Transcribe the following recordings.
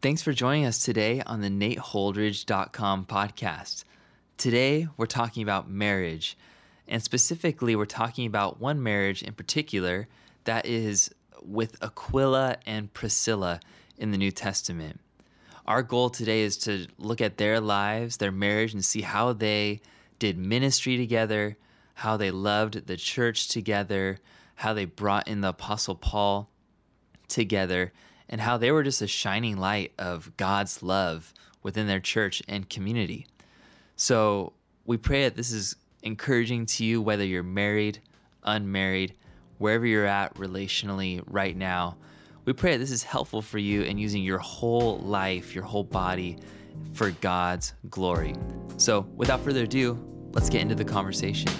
Thanks for joining us today on the NateHoldridge.com podcast. Today, we're talking about marriage, and specifically, we're talking about one marriage in particular that is with Aquila and Priscilla in the New Testament. Our goal today is to look at their lives, their marriage, and see how they did ministry together, how they loved the church together, how they brought in the Apostle Paul together, and how they were just a shining light of God's love within their church and community. So we pray that this is encouraging to you, whether you're married, unmarried, wherever you're at relationally right now. We pray that this is helpful for you in using your whole life, your whole body for God's glory. So without further ado, let's get into the conversation.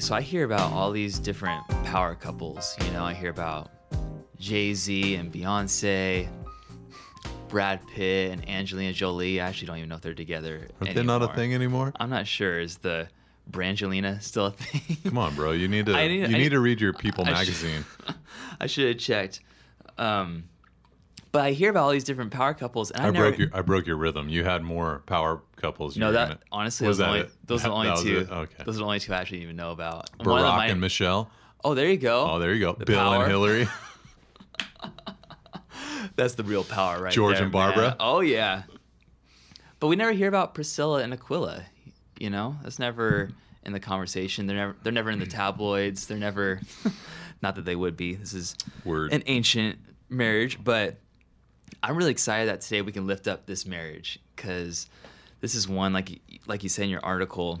So I hear about all these different power couples. You know, I hear about Jay Z and Beyonce, Brad Pitt and Angelina Jolie. I actually don't even know if they're together. Are they not a thing anymore? I'm not sure. Is the Brangelina still a thing? Come on, bro. You need to need- you need need- to read your People I should- magazine. I should have checked. Um, but I hear about all these different power couples, and I, I never. broke your I broke your rhythm. You had more power couples. No, that gonna- honestly, was those, are the that only, those are the only two. it? Okay. Those are the only two I actually even know about. Barack and Michelle. Oh, there you go. Oh, there you go. The Bill power. and Hillary. That's the real power, right George there, and Barbara? man. Oh yeah. But we never hear about Priscilla and Aquila. You know, that's never in the conversation. They're never they're never in the tabloids. They're never. not that they would be. This is Word. an ancient marriage, but I'm really excited that today we can lift up this marriage because this is one like like you said in your article.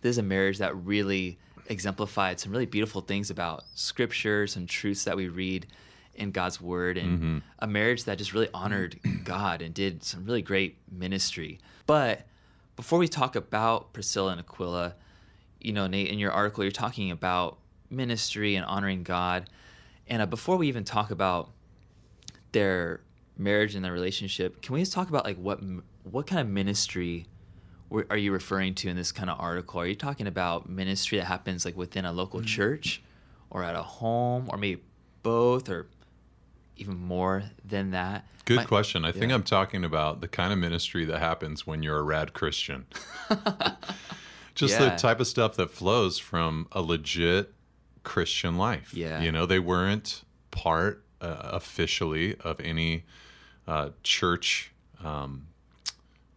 This is a marriage that really exemplified some really beautiful things about scripture, some truths that we read in God's word, and a marriage that just really honored God and did some really great ministry. But before we talk about Priscilla and Aquila, you know, Nate, in your article, you're talking about ministry and honoring God. And uh, before we even talk about their marriage and the relationship, can we just talk about like what what kind of ministry are you referring to in this kind of article? Are you talking about ministry that happens like within a local church, or at a home, or maybe both, or even more than that? Good My- question. I think. I'm talking about the kind of ministry that happens when you're a rad Christian. Just the type of stuff that flows from a legit Christian life. Yeah. You know, they weren't part uh, officially of any uh, church, um,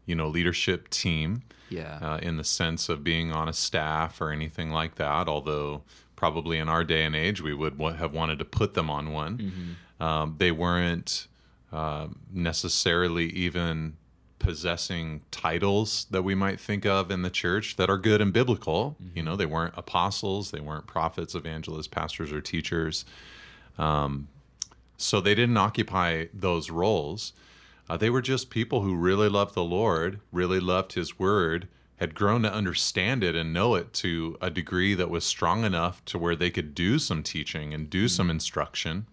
you know, leadership team. Yeah. uh, in the sense of being on a staff or anything like that. Although probably in our day and age we would have wanted to put them on one. Um, they weren't uh, necessarily even possessing titles that we might think of in the church that are good and biblical. You know, they weren't apostles, they weren't prophets, evangelists, pastors, or teachers. Um, so they didn't occupy those roles. Uh, they were just people who really loved the Lord, really loved His Word, had grown to understand it and know it to a degree that was strong enough to where they could do some teaching and do some instruction.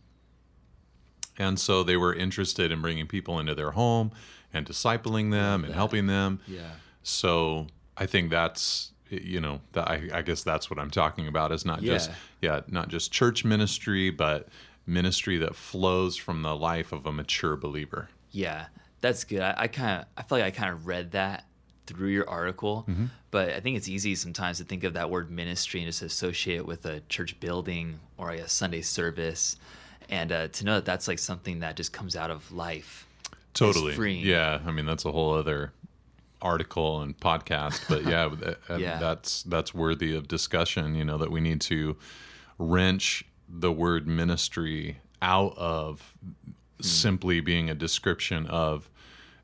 And so they were interested in bringing people into their home and discipling them and helping them. yeah. So I think that's you know that I, I guess that's what I'm talking about is not just Yeah. yeah not just church ministry but ministry that flows from the life of a mature believer. Yeah, that's good. I, I kind of I feel like I kind of read that through your article, Mm-hmm. but I think it's easy sometimes to think of that word ministry and just associate it with a church building or a Sunday service, and uh, to know that that's like something that just comes out of life. Totally. Yeah, I mean that's a whole other article and podcast, but yeah, Yeah. that's that's worthy of discussion. You know that we need to wrench the word ministry out of simply being a description of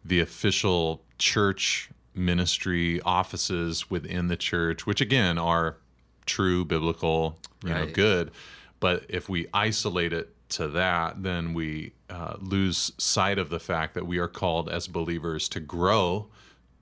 the official church ministry offices within the church, which again are true biblical, you know, good. But if we isolate it to that, then we uh, lose sight of the fact that we are called as believers to grow,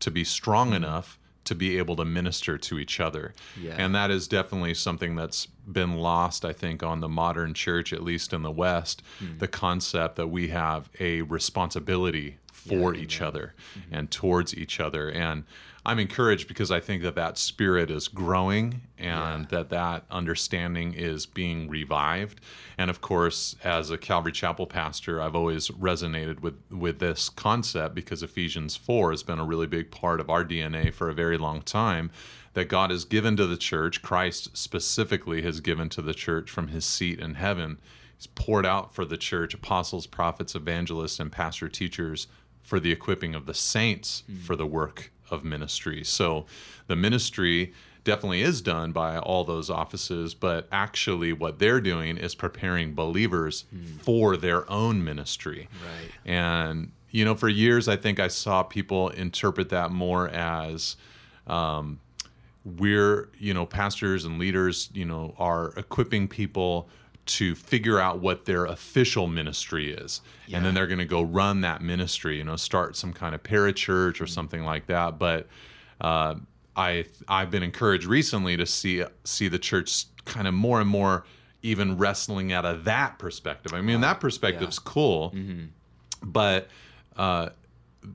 to be strong enough to be able to minister to each other. Yeah. And that is definitely something that's been lost, I think, on the modern church, at least in the West, hmm. the concept that we have a responsibility for Yeah, each amen. other hmm. and towards each other. And I'm encouraged because I think that that spirit is growing and that that understanding is being revived. And of course, as a Calvary Chapel pastor, I've always resonated with with this concept because Ephesians 4 has been a really big part of our DNA for a very long time that God has given to the church, Christ specifically has given to the church from his seat in heaven. He's poured out for the church apostles, prophets, evangelists, and pastor teachers for the equipping of the saints for the work of ministry. So the ministry definitely is done by all those offices, but actually what they're doing is preparing believers for their own ministry. Right. And, you know, for years, I think I saw people interpret that more as um, we're, you know, pastors and leaders, you know, are equipping people to figure out what their official ministry is. And then they're going to go run that ministry, you know, start some kind of parachurch or something like that. But uh, I I've been encouraged recently to see see the church kind of more and more even wrestling out of that perspective. I mean, that perspective's cool, but uh,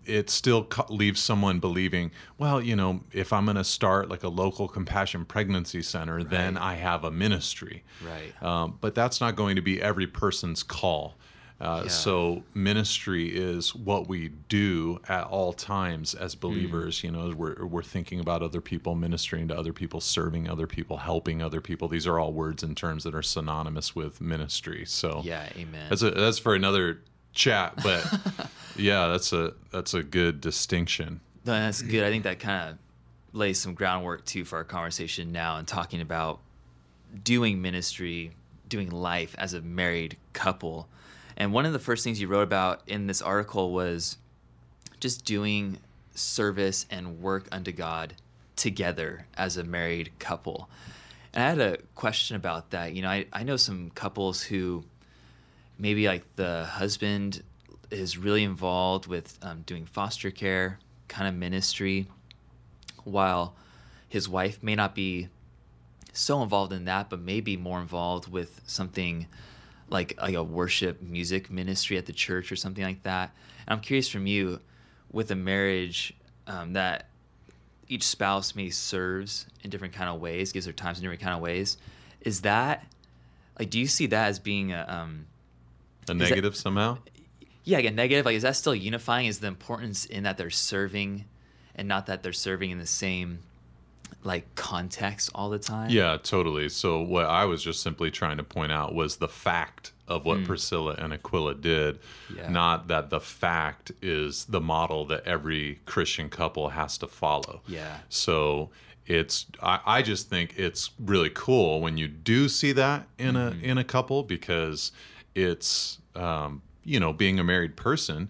it still co- leaves someone believing, well, you know, if I'm going to start like a local compassion pregnancy center, then I have a ministry. Right. Um, but that's not going to be every person's call. Uh, Yeah. So ministry is what we do at all times as believers. You know, we're we're thinking about other people, ministering to other people, serving other people, helping other people. These are all words and terms that are synonymous with ministry. So Yeah, amen. that's a, that's for another chat. But yeah, that's a that's a good distinction. No, that's good. I think that kind of lays some groundwork too for our conversation now and talking about doing ministry, doing life as a married couple. And one of the first things you wrote about in this article was just doing service and work unto God together as a married couple. And I had a question about that. You know, I, I know some couples who maybe like the husband is really involved with um, doing foster care kind of ministry, while his wife may not be so involved in that, but maybe more involved with something like like a worship music ministry at the church or something like that. And I'm curious from you, with a marriage um, that each spouse maybe serves in different kind of ways, gives their times in different kind of ways, is that like do you see that as being a um, A that- negative somehow. yeah, like a negative, like is that still unifying? Is the importance in that they're serving and not that they're serving in the same like context all the time? Yeah, totally. So what I was just simply trying to point out was the fact of what hmm. Priscilla and Aquila did, Yeah. not that the fact is the model that every Christian couple has to follow. Yeah. So it's I, I just think it's really cool when you do see that in a mm-hmm. in a couple because it's um, you know being a married person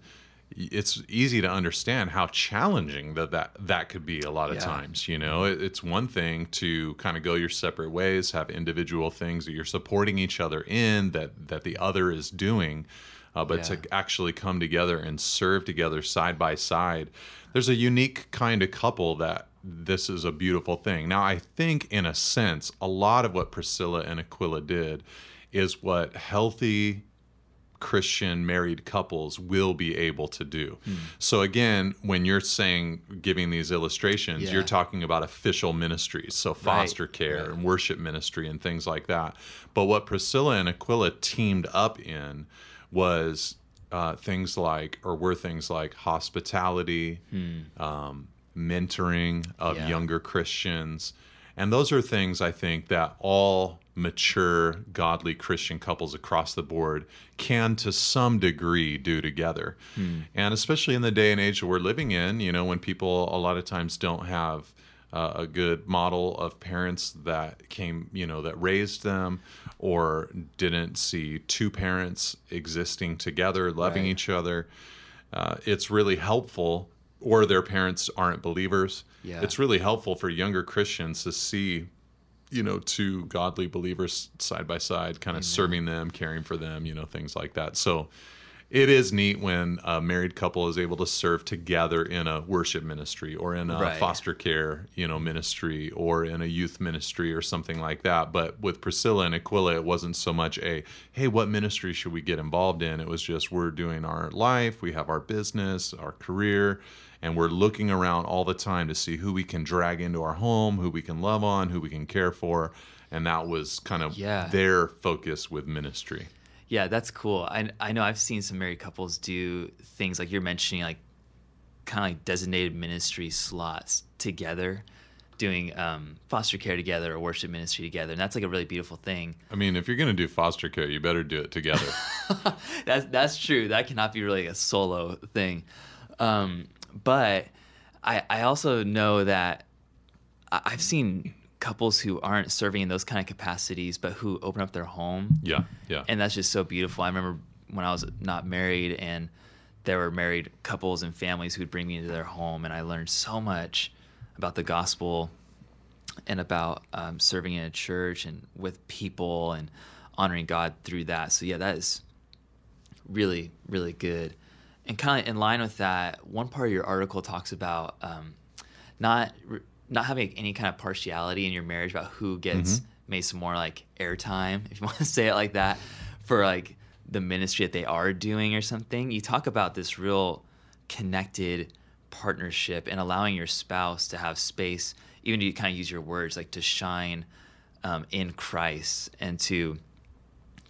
it's easy to understand how challenging that that, that could be a lot of Yeah. times you know it, it's one thing to kind of go your separate ways have individual things that you're supporting each other in that that the other is doing uh, but Yeah. to actually come together and serve together side by side there's a unique kind of couple that this is a beautiful thing now i think in a sense a lot of what priscilla and aquila did is what healthy Christian married couples will be able to do. Hmm. So again, when you're saying giving these illustrations, Yeah. you're talking about official ministries, so foster care right. and worship ministry and things like that. But what Priscilla and Aquila teamed up in was uh, things like, or were things like hospitality, um, mentoring of. Yeah. younger Christians. And those are things I think that all mature, godly Christian couples across the board can, to some degree, do together. And especially in the day and age that we're living in, you know, when people a lot of times don't have uh, a good model of parents that came, you know, that raised them or didn't see two parents existing together, loving Right. each other. Uh, it's really helpful, or their parents aren't believers. Yeah. It's really helpful for younger Christians to see, you know, two godly believers side by side, kind of serving them, caring for them, you know, things like that. So it is neat when a married couple is able to serve together in a worship ministry or in a Right. foster care, you know, ministry or in a youth ministry or something like that. But with Priscilla and Aquila, it wasn't so much a, hey, what ministry should we get involved in? It was just we're doing our life, we have our business, our career, and we're looking around all the time to see who we can drag into our home, who we can love on, who we can care for. And that was kind of Yeah. their focus with ministry. Yeah, that's cool. I I know I've seen some married couples do things like you're mentioning, like kind of like designated ministry slots together, doing um, foster care together or worship ministry together, and that's like a really beautiful thing. I mean, if you're going to do foster care, you better do it together. that's that's true. That cannot be really a solo thing. Um, but I I also know that I- I've seen couples who aren't serving in those kind of capacities, but who open up their home yeah, yeah. and that's just so beautiful. I remember when I was not married and there were married couples and families who'd bring me into their home, and I learned so much about the gospel and about um, serving in a church and with people and honoring God through that. So yeah, that is really really good. And kind of in line with that, one part of your article talks about um, not not having any kind of partiality in your marriage about who gets maybe some more like airtime, if you want to say it like that, for like the ministry that they are doing or something. You talk about this real connected partnership and allowing your spouse to have space, even to you kind of use your words, like to shine um, in Christ and to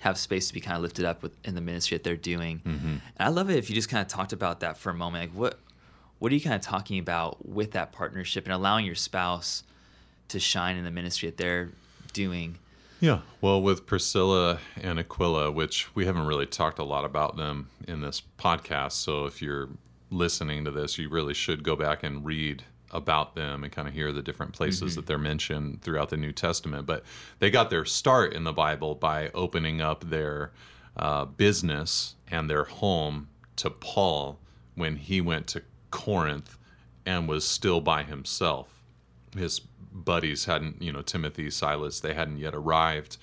have space to be kind of lifted up with, in the ministry that they're doing. And I love it if you just kind of talked about that for a moment. Like what what are you kind of talking about with that partnership and allowing your spouse to shine in the ministry that they're doing? Yeah. Well, with Priscilla and Aquila, which we haven't really talked a lot about them in this podcast. So if you're listening to this, you really should go back and read about them and kind of hear the different places that they're mentioned throughout the New Testament. But they got their start in the Bible by opening up their uh, business and their home to Paul when he went to Corinth and was still by himself his buddies hadn't, you know, Timothy, Silas, they hadn't yet arrived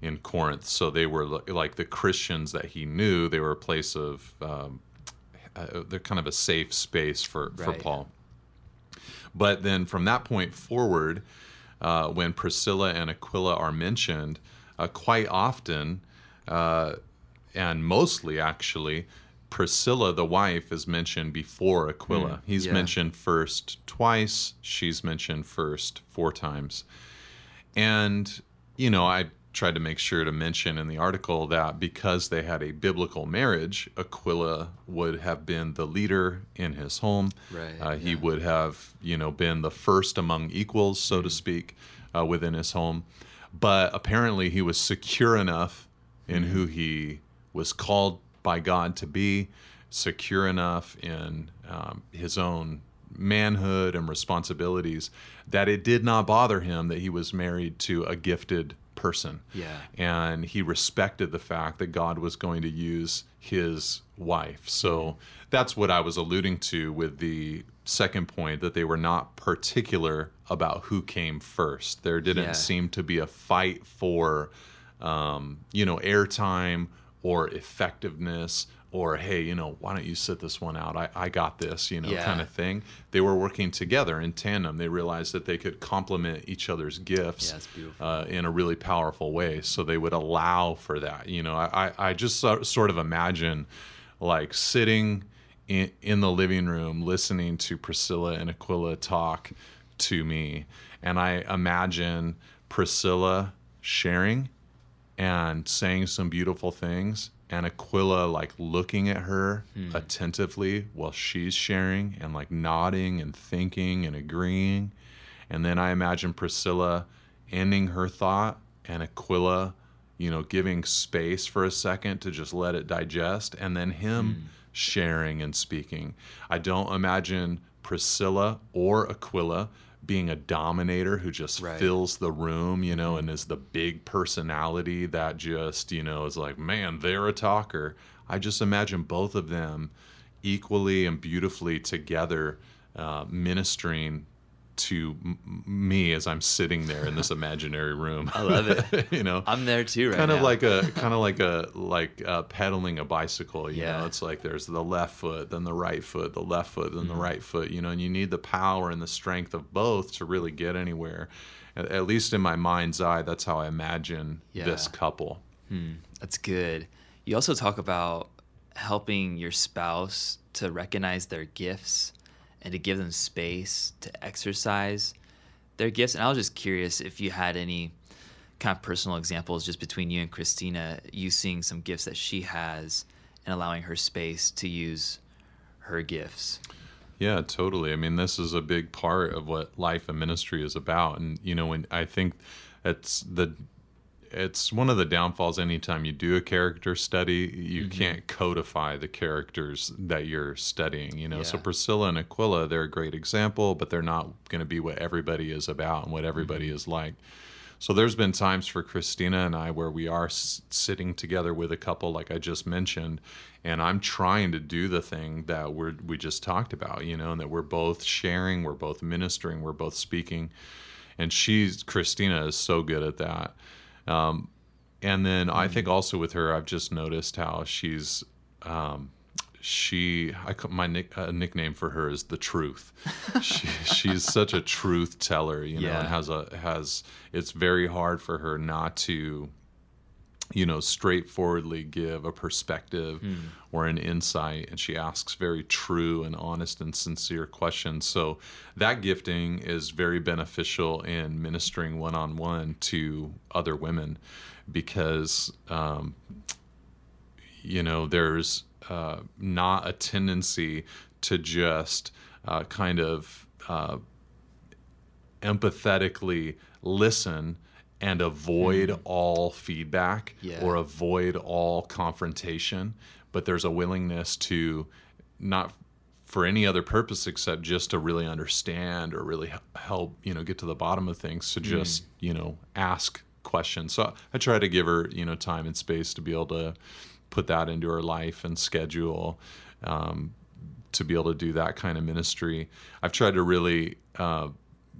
in Corinth. So they were like the Christians that he knew. They were a place of, um, uh, they're kind of a safe space for, for Paul. But then from that point forward, uh, when Priscilla and Aquila are mentioned, uh, quite often, uh, and mostly actually, Priscilla, the wife, is mentioned before Aquila. He's yeah. mentioned first twice, she's mentioned first four times. And, you know, I tried to make sure to mention in the article that because they had a biblical marriage, Aquila would have been the leader in his home. Right, Uh, he yeah. Would have, you know, been the first among equals, so to speak, uh, within his home. But apparently he was secure enough in Mm-hmm. who he was called by God to be, secure enough in um, his own manhood and responsibilities that it did not bother him that he was married to a gifted person. Yeah. And he respected the fact that God was going to use his wife. So that's what I was alluding to with the second point that they were not particular about who came first. There didn't Yeah. seem to be a fight for, um, you know, airtime or effectiveness or, hey, you know, why don't you sit this one out? I, I got this, you know, Yeah. kind of thing. They were working together in tandem. They realized that they could complement each other's gifts Yeah, uh, in a really powerful way. So they would allow for that. You know, I, I just sort of imagine like sitting in, in the living room listening to Priscilla and Aquila talk to me. And I imagine Priscilla sharing and saying some beautiful things and Aquila like looking at her hmm. attentively while she's sharing and like nodding and thinking and agreeing. And then I imagine Priscilla ending her thought and Aquila, you know, giving space for a second to just let it digest and then him hmm. sharing and speaking. I don't imagine Priscilla or Aquila being a dominator who just Right. fills the room, you know, and is the big personality that just, you know, is like, man, they're a talker. I just imagine both of them equally and beautifully together uh, ministering to m- me as I'm sitting there in this imaginary room. I love it. you know, I'm there too right kind of now. like a kind of like a like uh, pedaling a bicycle. You Yeah. know, it's like there's the left foot, then the right foot, the left foot, then the right foot. You know, and you need the power and the strength of both to really get anywhere. At, at least in my mind's eye, that's how I imagine this Yeah. couple. That's good. You also talk about helping your spouse to recognize their gifts and to give them space to exercise their gifts. And I was just curious if you had any kind of personal examples just between you and Christina, you seeing some gifts that she has and allowing her space to use her gifts. Yeah, totally. I mean, this is a big part of what life and ministry is about, and you know, when I think it's the it's one of the downfalls anytime you do a character study you mm-hmm. can't codify the characters that you're studying you know? So priscilla and aquila they're a great example but they're not going to be what everybody is about and what everybody mm-hmm. is like. So there's been times for Christina and I where we are s- sitting together with a couple, like I just mentioned, and I'm trying to do the thing that we're we just talked about, you know, and that we're both sharing, we're both ministering, we're both speaking, and she's Christina is so good at that. Um, and then I think also with her, I've just noticed how she's um, she I my nick, uh, nickname for her is the truth. she, she's such a truth teller, you know, and has a has it's very hard for her not to you know straightforwardly give a perspective or an insight and she asks very true and honest and sincere questions. So that gifting is very beneficial in ministering one-on-one to other women because um, you know, there's uh, not a tendency to just uh, kind of uh, empathetically listen and avoid all feedback Yeah. or avoid all confrontation, but there's a willingness to not for any other purpose except just to really understand or really help you know get to the bottom of things to just you know ask questions. So i try to give her you know time and space to be able to put that into her life and schedule um, to be able to do that kind of ministry. I've tried to really uh,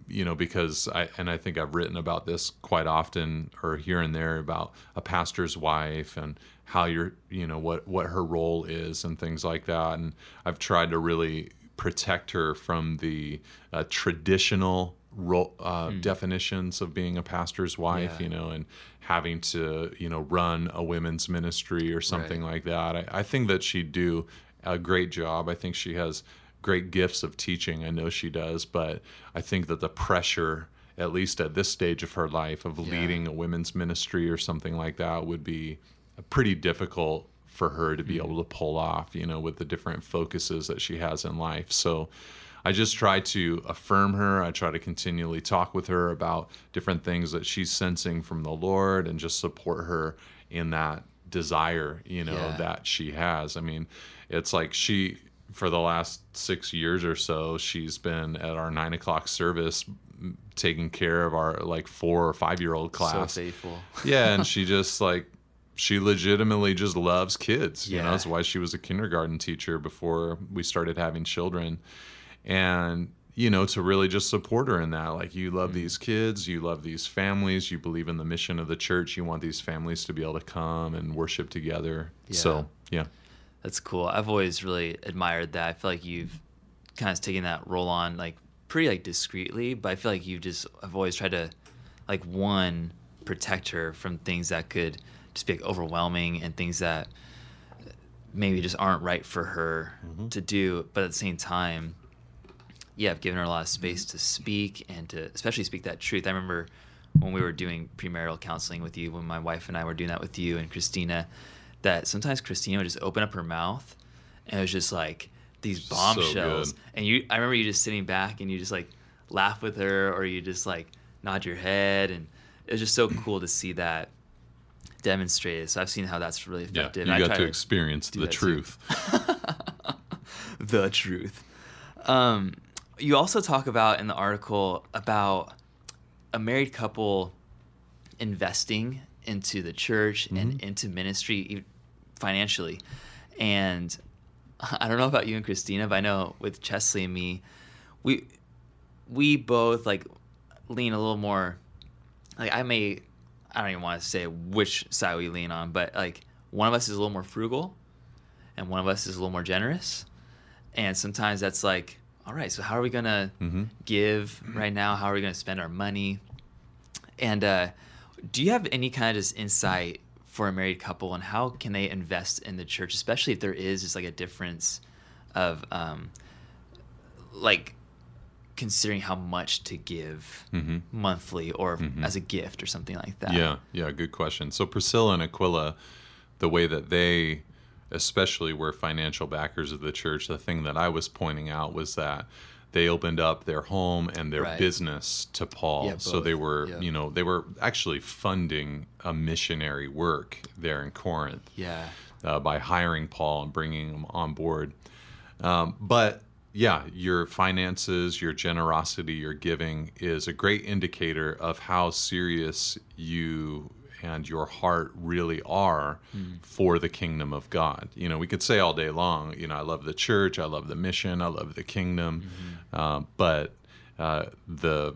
you know because i and i think i've written about this quite often or here and there about a pastor's wife and how you're you know what what her role is and things like that. And i've tried to really protect her from the uh, traditional ro- uh, definitions of being a pastor's wife Yeah. you know and having to you know run a women's ministry or something like that. I, I think that she'd do a great job. I think she has great gifts of teaching. I know she does, but I think that the pressure, at least at this stage of her life, of leading a women's ministry or something like that would be pretty difficult for her to be Mm-hmm. able to pull off, you know, with the different focuses that she has in life. So I just try to affirm her. I try to continually talk with her about different things that she's sensing from the Lord and just support her in that desire, you know, Yeah. that she has. I mean, it's like she for the last six years or so, she's been at our nine o'clock service, taking care of our like four or five year old class. So faithful. yeah, and she just like she legitimately just loves kids. You know, Yeah. that's why she was a kindergarten teacher before we started having children. And you know, to really just support her in that. Like, you love mm. these kids, you love these families, you believe in the mission of the church, you want these families to be able to come and worship together. Yeah. So, yeah. That's cool. I've always really admired that. I feel like you've kind of taken that role on like pretty like discreetly, but I feel like you just have always tried to like one protect her from things that could just be like overwhelming and things that maybe just aren't right for her mm-hmm. to do, but at the same time, yeah, I've given her a lot of space to speak and to especially speak that truth. I remember when we were doing premarital counseling with you, when my wife and I were doing that with you and Christina, that sometimes Christina would just open up her mouth and it was just like these bombshells. good. and you I remember you just sitting back and you just like laugh with her or you just like nod your head and it was just so cool to see that demonstrated. So I've seen how that's really Yeah. effective. You and I got try to experience the truth. the truth. Um, you also talk about in the article about a married couple investing into the church and into ministry financially. And I don't know about you and Christina, but I know with Chesley and me, we we both like lean a little more like I may I don't even want to say which side we lean on, but like one of us is a little more frugal and one of us is a little more generous. And sometimes that's like, all right, so how are we gonna Mm-hmm. give right now? How are we gonna spend our money? And uh, do you have any kind of just insight for a married couple and how can they invest in the church, especially if there is just like a difference of um, like considering how much to give Mhm. monthly or as a gift or something like that? Yeah, yeah, good question. So Priscilla and Aquila, the way that they especially were financial backers of the church, the thing that I was pointing out was that they opened up their home and their Right. business to Paul. Yeah, so they were, Yeah. you know, they were actually funding a missionary work there in Corinth Yeah. uh, by hiring Paul and bringing him on board. Um, but yeah, your finances, your generosity, your giving is a great indicator of how serious you and your heart really are for the kingdom of God. You know, we could say all day long, you know, I love the church, I love the mission, I love the kingdom, uh, but uh, the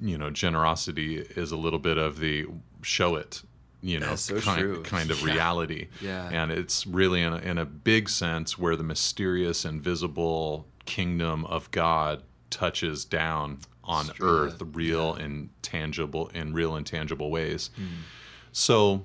you know generosity is a little bit of the show it you know so kind, kind of Yeah. reality Yeah. and it's really in a, in a big sense where the mysterious invisible kingdom of god touches down on Straight earth up, real and tangible in real and tangible ways Hmm. so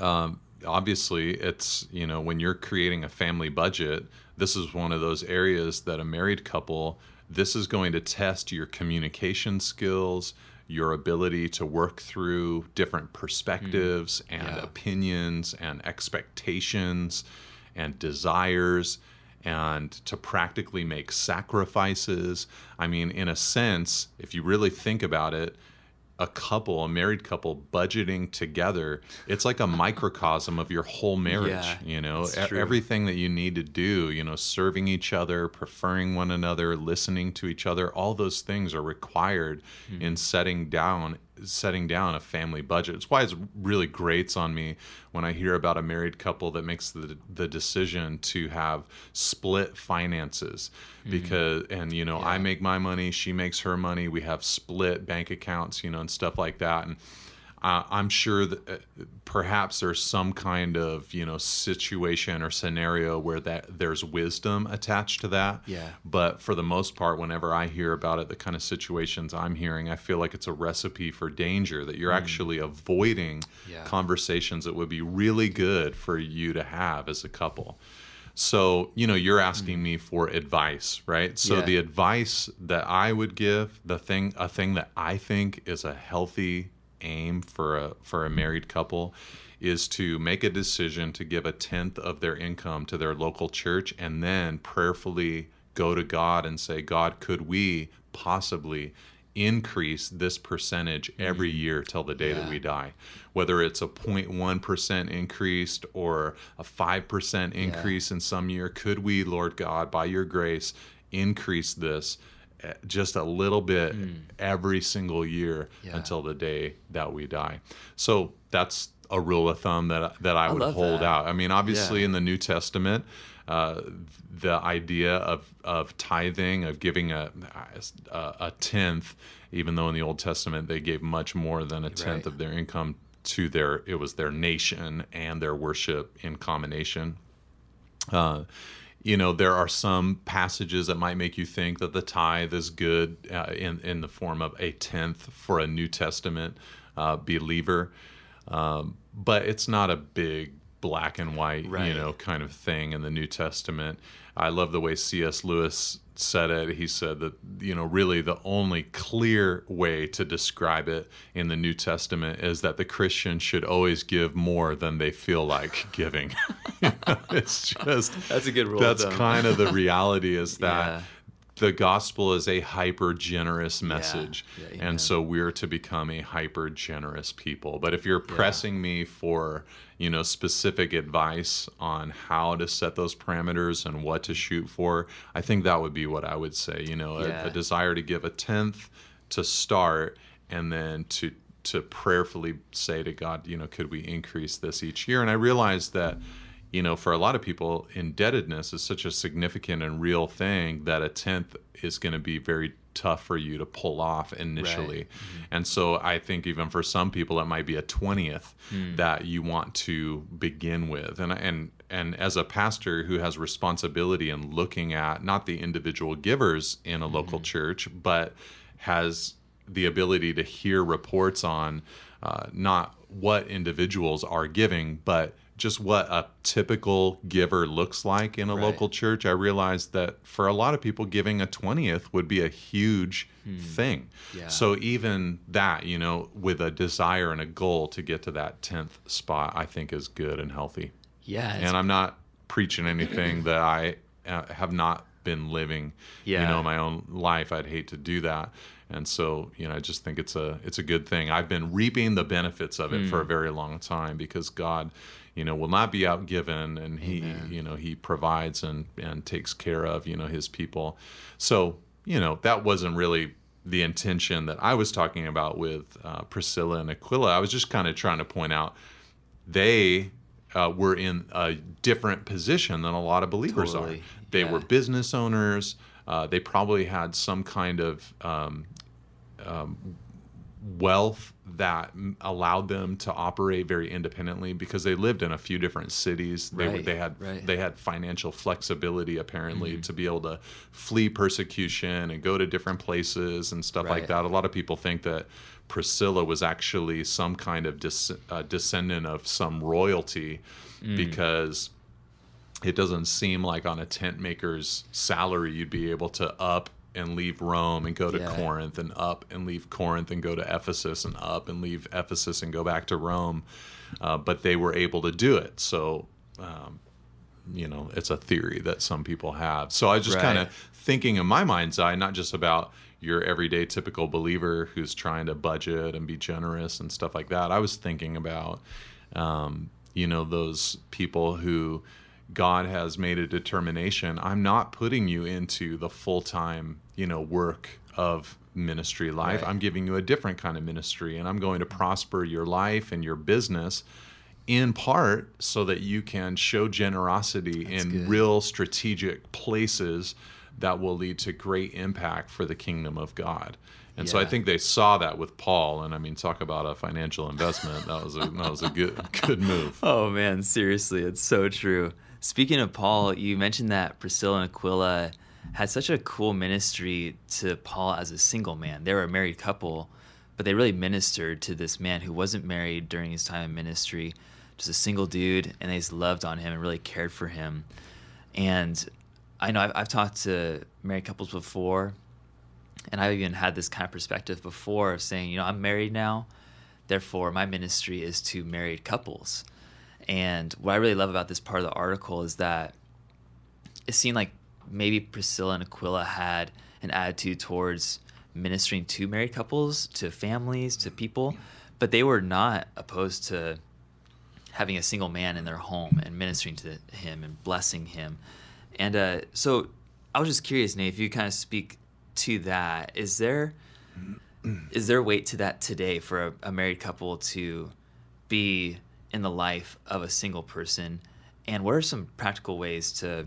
um, obviously it's you know when you're creating a family budget this is one of those areas that a married couple this is going to test your communication skills your ability to work through different perspectives and Yeah. opinions and expectations and desires and to practically make sacrifices i mean in a sense if you really think about it a couple, a married couple, budgeting together, it's like a microcosm of your whole marriage. Yeah, you know, E- everything that you need to do, you know, serving each other, preferring one another, listening to each other, all those things are required Hmm. in setting down setting down a family budget. It's why it really grates on me when I hear about a married couple that makes the the decision to have split finances mm-hmm. because and you know, I make my money, she makes her money, we have split bank accounts, you know, and stuff like that. And uh, I'm sure that uh, perhaps there's some kind of you know situation or scenario where that there's wisdom attached to that. Yeah. But for the most part, whenever I hear about it, the kind of situations I'm hearing, I feel like it's a recipe for danger that you're actually avoiding Mm. Yeah. conversations that would be really good for you to have as a couple. So, you know, you're asking me for advice, right? So Mm. Yeah. the advice that I would give, the thing a thing that I think is a healthy aim for a for a married couple is to make a decision to give a tenth of their income to their local church and then prayerfully go to God and say, God, could we possibly increase this percentage every mm. year till the day that we die? Whether it's a 0.1% increased or a 5% increase in some year, could we, Lord God, by your grace, increase this just a little bit every single year. Yeah. until the day that we die? So that's a rule of thumb that that I, would love hold that. out. I mean, obviously Yeah. in the New Testament, uh, the idea of of tithing, of giving a, a a tenth, even though in the Old Testament they gave much more than a tenth Right. of their income to their it was their nation and their worship in combination. Uh, you know, there are some passages that might make you think that the tithe is good uh, in in the form of a tenth for a New Testament uh, believer, um, but it's not a big black and white, you know, kind of thing in the New Testament. I love the way C.S. Lewis said it. He said that, you know, really the only clear way to describe it in the New Testament is that the Christian should always give more than they feel like giving. You know, it's just That's a good rule. that's kind of the reality is that Yeah. The gospel is a hyper generous message Yeah, amen. and so we're to become a hyper generous people but if you're pressing me for you know specific advice on how to set those parameters and what to shoot for i think that would be what i would say you know a- Yeah. a, desire to give a tenth to start and then to to prayerfully say to god you know could we increase this each year and i realize that you know, for a lot of people, indebtedness is such a significant and real thing that a tenth is going to be very tough for you to pull off initially. Right. Mm-hmm. And so I think even for some people, it might be a 20th Hmm. that you want to begin with. And, and, and as a pastor who has responsibility in looking at not the individual givers in a Mm-hmm. local church, but has the ability to hear reports on uh, not what individuals are giving, but just what a typical giver looks like in a Right. local church, I realized that for a lot of people, giving a 20th would be a huge thing. Hmm. Yeah. So even that, you know, with a desire and a goal to get to that 10th spot, I think is good and healthy. Yeah. And I'm not preaching anything that I uh, have not been living, yeah. you know, my own life. I'd hate to do that. And so, you know, I just think it's a it's a good thing. I've been reaping the benefits of it for a very long time because God, you know, will not be outgiven and he, you know, he provides and and takes care of, you know, his people. So, you know, that wasn't really the intention that I was talking about with uh, Priscilla and Aquila. I was just kind of trying to point out they uh, were in a different position than a lot of believers Totally, are. They yeah. were business owners. Uh, they probably had some kind of um, um, wealth that allowed them to operate very independently because they lived in a few different cities. They, Right, they had right. they had financial flexibility apparently Mm-hmm. to be able to flee persecution and go to different places and stuff like Right. that. A lot of people think that Priscilla was actually some kind of des- uh, descendant of some royalty Mm. because it doesn't seem like on a tent maker's salary you'd be able to up and leave Rome and go to Yeah. Corinth and up and leave Corinth and go to Ephesus and up and leave Ephesus and go back to Rome. Uh, but they were able to do it. So, um, you know, it's a theory that some people have. So I was just kind of thinking in my mind's eye, not just about your everyday typical believer who's trying to budget and be generous and stuff like that. I was thinking about, um, you know, those people who God has made a determination. I'm not putting you into the full time, you know, work of ministry life. Right. I'm giving you a different kind of ministry, and I'm going to prosper your life and your business in part so that you can show generosity in good. real strategic places that will lead to great impact for the kingdom of God. And so I think they saw that with Paul, and I mean, talk about a financial investment. That was a that was a good good move. Oh man, seriously, it's so true. Speaking of Paul, you mentioned that Priscilla and Aquila had such a cool ministry to Paul as a single man. They were a married couple, but they really ministered to this man who wasn't married during his time in ministry, just a single dude, and they just loved on him and really cared for him. And I know I've, I've talked to married couples before, and I've even had this kind of perspective before of saying, you know, I'm married now, therefore my ministry is to married couples. And what I really love about this part of the article is that it seemed like maybe Priscilla and Aquila had an attitude towards ministering to married couples, to families, to people, but they were not opposed to having a single man in their home and ministering to him and blessing him. And uh, so I was just curious, Nate, if you kind of speak to that. Is there is there weight to that today for a, a married couple to be in the life of a single person? And what are some practical ways to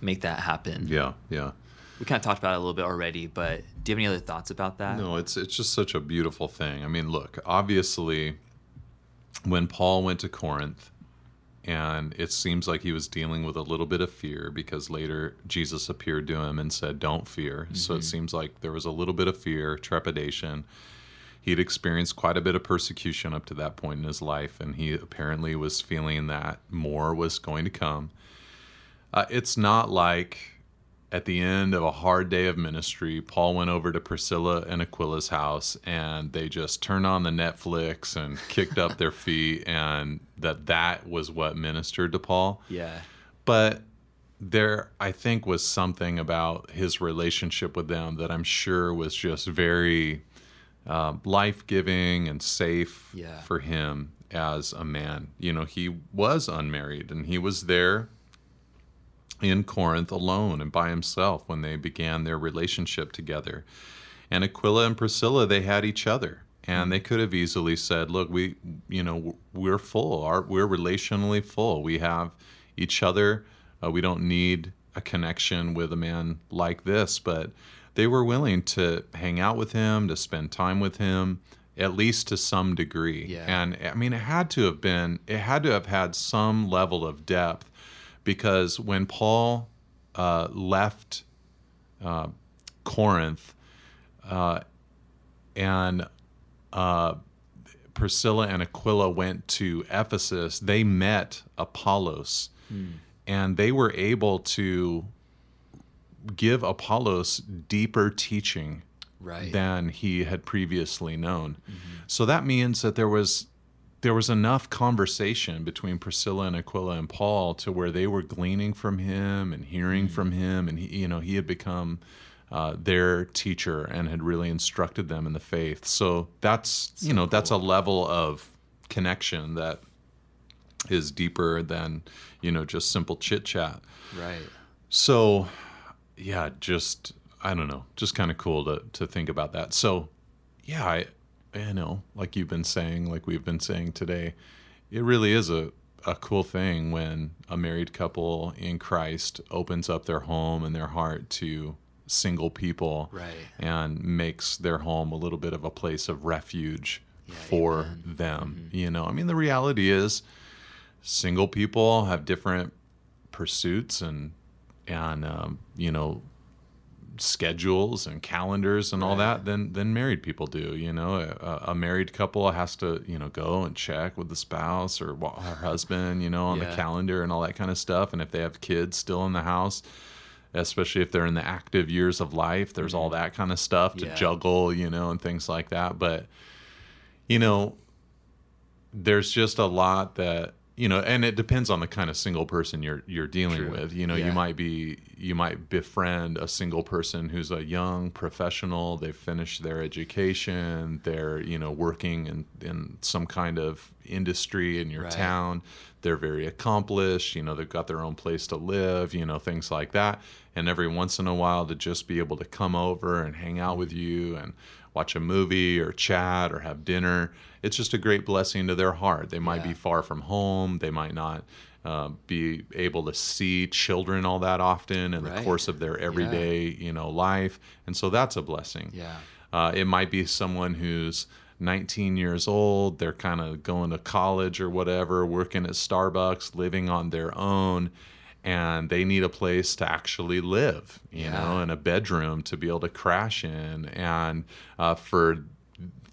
make that happen? Yeah, yeah. We kind of talked about it a little bit already, but do you have any other thoughts about that? No, it's it's just such a beautiful thing. I mean, look, obviously, when Paul went to Corinth, and it seems like he was dealing with a little bit of fear because later Jesus appeared to him and said, "Don't fear." So it mm-hmm. seems like there was a little bit of fear, trepidation. He had experienced quite a bit of persecution up to that point in his life, and he apparently was feeling that more was going to come. Uh, it's not like at the end of a hard day of ministry, Paul went over to Priscilla and Aquila's house and they just turned on the Netflix and kicked up their feet, and that that was what ministered to Paul. Yeah. But there, I think, was something about his relationship with them that I'm sure was just very uh, life giving and safe Yeah. for him as a man. You know, he was unmarried and he was there in Corinth alone and by himself when they began their relationship together. And Aquila and Priscilla, they had each other. and they could have easily said, "Look, we, you know, we're full. Our, we're relationally full. We have each other. Uh, we don't need a connection with a man like this." But they were willing to hang out with him, to spend time with him, at least to some degree. Yeah. And I mean, it had to have been, it had to have had some level of depth, because when Paul uh, left uh, Corinth, uh, and uh, Priscilla and Aquila went to Ephesus, they met Apollos, and they were able to give Apollos deeper teaching Right. than he had previously known. So that means that there was there was enough conversation between Priscilla and Aquila and Paul to where they were gleaning from him and hearing from him, and he, you know he had become uh, their teacher and had really instructed them in the faith. So that's you know that's a level of connection that is deeper than you know just simple chit chat. right. So, yeah, just I don't know, just kind of cool to to think about that. So, yeah, I you know, like you've been saying, like we've been saying today, it really is a a cool thing when a married couple in Christ opens up their home and their heart to single people Right. and makes their home a little bit of a place of refuge Yeah, for amen. Mm-hmm. them. You know, I mean, the reality is single people have different pursuits and and um, you know schedules and calendars and all that than than married people do. You know, a, a married couple has to you know go and check with the spouse or her husband, you know, on Yeah. the calendar and all that kind of stuff. And if they have kids still in the house. Especially if they're in the active years of life, there's all that kind of stuff to Mm-hmm. Yeah. juggle, you know, and things like that. But, you know, there's just a lot that you know and it depends on the kind of single person you're you're dealing True. with you know Yeah. you might be you might befriend a single person who's a young professional they've finished their education they're you know working in in some kind of industry in your Right. town they're very accomplished you know they've got their own place to live you know things like that and every once in a while to just be able to come over and hang out with you and watch a movie or chat or have dinner. It's just a great blessing to their heart. They might Yeah. be far from home. They might not uh, be able to see children all that often in the course of their everyday you know life. And so that's a blessing. Yeah. uh, it might be someone who's 19 years old. They're kind of going to college or whatever, working at Starbucks, living on their own, and they need a place to actually live, you Yeah. know, and a bedroom to be able to crash in. And uh, for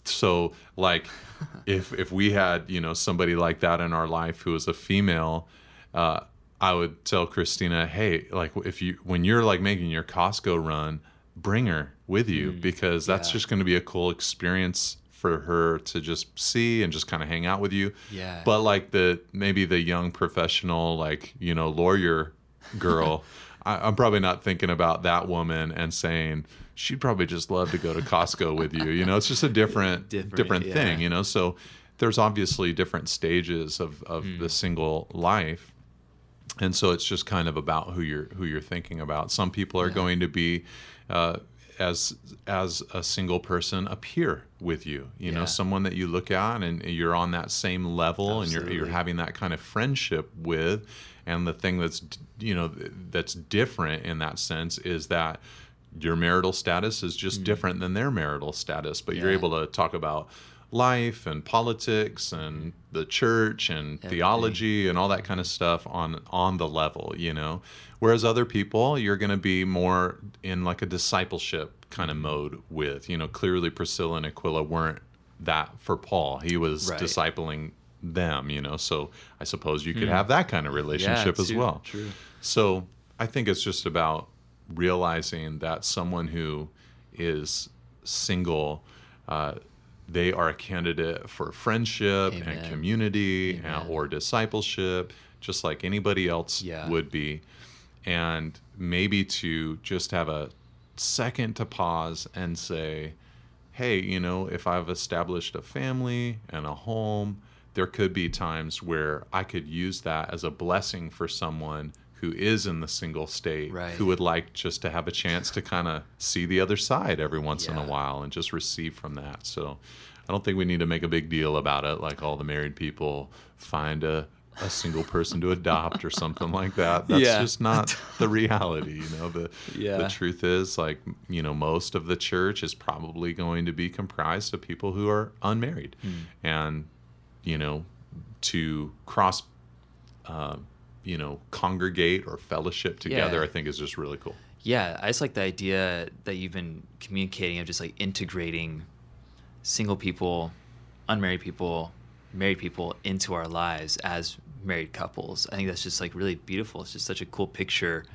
so like if if we had you know somebody like that in our life who was a female uh, i would tell christina hey like if you when you're like making your costco run bring her with you because that's Mm, yeah. just going to be a cool experience for her to just see and just kind of hang out with you Yeah. but like the maybe the young professional like you know lawyer girl I, i'm probably not thinking about that woman and saying she'd probably just love to go to costco with you you know it's just a different Different, different, yeah. thing you know so there's obviously different stages of, of Hmm. the single life and so it's just kind of about who you're who you're thinking about some people are Yeah. going to be uh, as as a single person appear with you you Yeah. know someone that you look at and you're on that same level and you're you're having that kind of friendship with and the thing that's you know that's different in that sense is that your marital status is just different than their marital status but you're Hmm. Able to talk about life and politics and the church and theology and all that kind of stuff on on the level you know? Whereas other people you're going to be more in like a discipleship kind of mode with you know clearly priscilla and aquila weren't that for paul. He was Right. discipling them you know? So i suppose you could have that kind of relationship as true, well. true. so I think it's just about realizing that someone who is single, uh, they are a candidate for friendship Amen. and community uh, and, or discipleship, just like anybody else Yeah. would be. And maybe to just have a second to pause and say, hey, you know, if I've established a family and a home, there could be times where I could use that as a blessing for someone who is in the single state, Right. who would like just to have a chance to kind of see the other side every once in a while and just receive from that. So I don't think we need to make a big deal about it, like all the married people find a a single person to adopt or something like that. That's Yeah. just not the reality, you know. The Yeah. the truth is like, you know, most of the church is probably going to be comprised of people who are unmarried. Hmm. And you know, to cross uh, you know, congregate or fellowship together, Yeah. I think is just really cool. Yeah, I just like the idea that you've been communicating of just like integrating single people, unmarried people, married people into our lives as married couples. I think that's just like really beautiful. It's just such a cool picture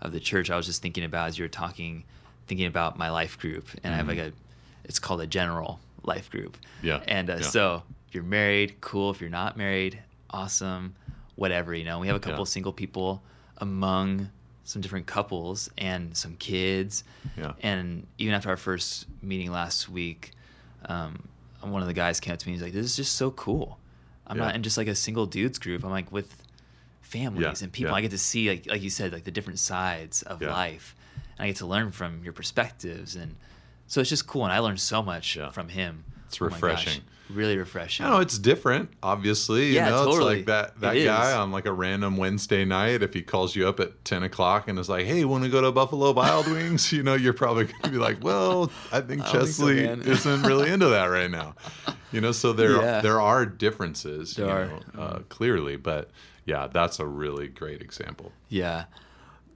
of the church. I was just thinking about as you were talking, thinking about my life group, and I have like a, it's called a general life group. Mm-hmm. Yeah, And uh, yeah. so if you're married, cool. If you're not married, awesome. Whatever, you know. We have a couple Yeah. of single people among some different couples and some kids. Yeah. And even after our first meeting last week, um, one of the guys came up to me. And he's like, "This is just so cool. I'm Yeah. not in just like a single dudes group. I'm like with families Yeah, and people. I get to see, like, like you said, like the different sides of life, and I get to learn from your perspectives. And so it's just cool. And I learned so much from him. It's Oh refreshing. really refreshing. No, it's different, obviously. You Yeah, know, totally. it's like that that It guy is. on like a random Wednesday night, if he calls you up at ten o'clock and is like, Hey, wanna go to Buffalo Wild Wings? You know, you're probably gonna be like, Well, I think I don't think so, Chesley isn't really into that right now. You know, so there Yeah. there are differences, There you are. know, uh, clearly, but yeah, that's a really great example. Yeah.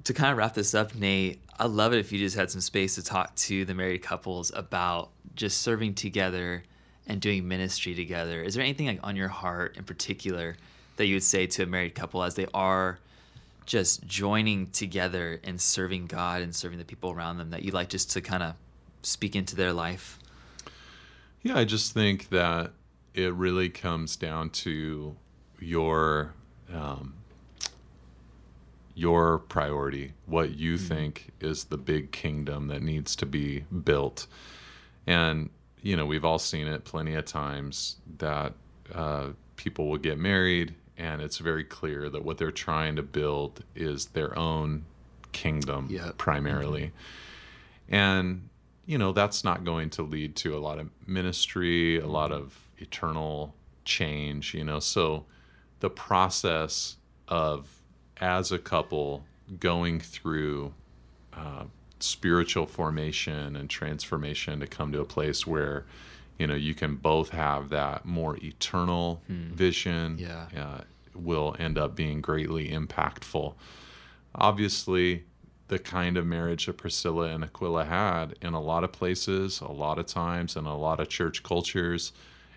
To kind of wrap this up, Nate, I'd love it if you just had some space to talk to the married couples about just serving together and doing ministry together. Is there anything like on your heart in particular that you would say to a married couple as they are just joining together and serving God and serving the people around them that you'd like just to kind of speak into their life? Yeah, I just think that it really comes down to your um, your priority, what you mm-hmm. think is the big kingdom that needs to be built, and you know we've all seen it plenty of times that uh, people will get married, and it's very clear that what they're trying to build is their own kingdom Yep. primarily. Mm-hmm. And you know that's not going to lead to a lot of ministry a lot mm-hmm. of eternal change you know? So the process of as a couple going through uh, spiritual formation and transformation to come to a place where you know you can both have that more eternal vision Yeah. uh, will end up being greatly impactful obviously the kind of marriage that Priscilla and Aquila had in a lot of places, a lot of times, in a lot of church cultures,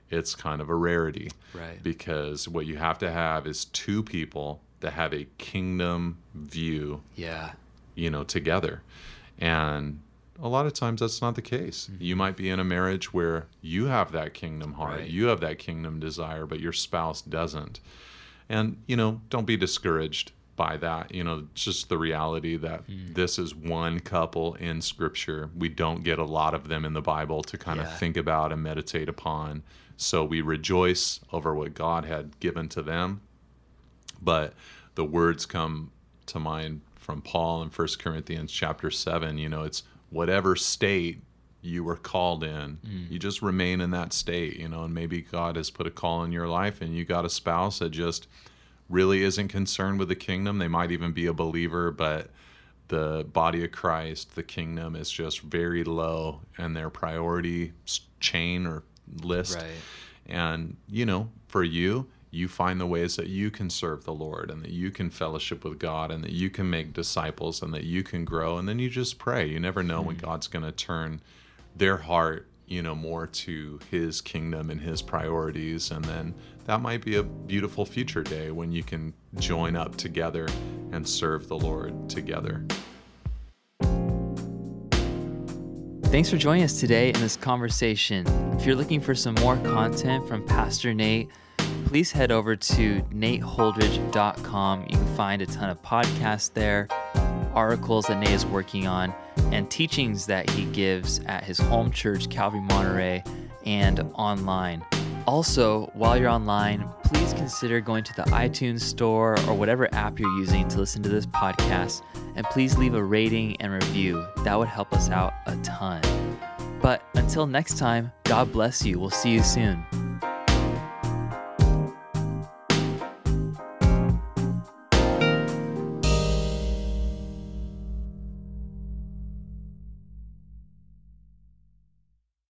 it's kind of a rarity. Right. Because what you have to have is two people that have a kingdom view, Yeah. you know, together. And a lot of times that's not the case. Mm-hmm. You might be in a marriage where you have that kingdom heart, Right. you have that kingdom desire, but your spouse doesn't. And, you know, don't be discouraged by that. You know, just the reality that hmm. this is one couple in scripture. We don't get a lot of them in the Bible to kind Yeah. of think about and meditate upon. So we rejoice over what God had given to them. But the words come to mind from Paul in 1 Corinthians chapter 7. You know, it's whatever state you were called in, mm. you just remain in that state, you know, and maybe God has put a call in your life and you got a spouse that just really isn't concerned with the kingdom. They might even be a believer, but the body of Christ, the kingdom is just very low in their priority chain or list. Right. And, you know, for you, you find the ways that you can serve the Lord and that you can fellowship with God and that you can make disciples and that you can grow. And then you just pray. You never know when hmm. God's going to turn their heart, you know, more to his kingdom and his priorities. And then that might be a beautiful future day when you can join up together and serve the Lord together. Thanks for joining us today in this conversation. If you're looking for some more content from Pastor Nate, please head over to nateholdridge.com. You can find a ton of podcasts there, articles that Nate is working on, and teachings that he gives at his home church, Calvary Monterey, and online. Also, while you're online, please consider going to the iTunes store or whatever app you're using to listen to this podcast, and please leave a rating and review. That would help us out a ton. But until next time, God bless you. We'll see you soon.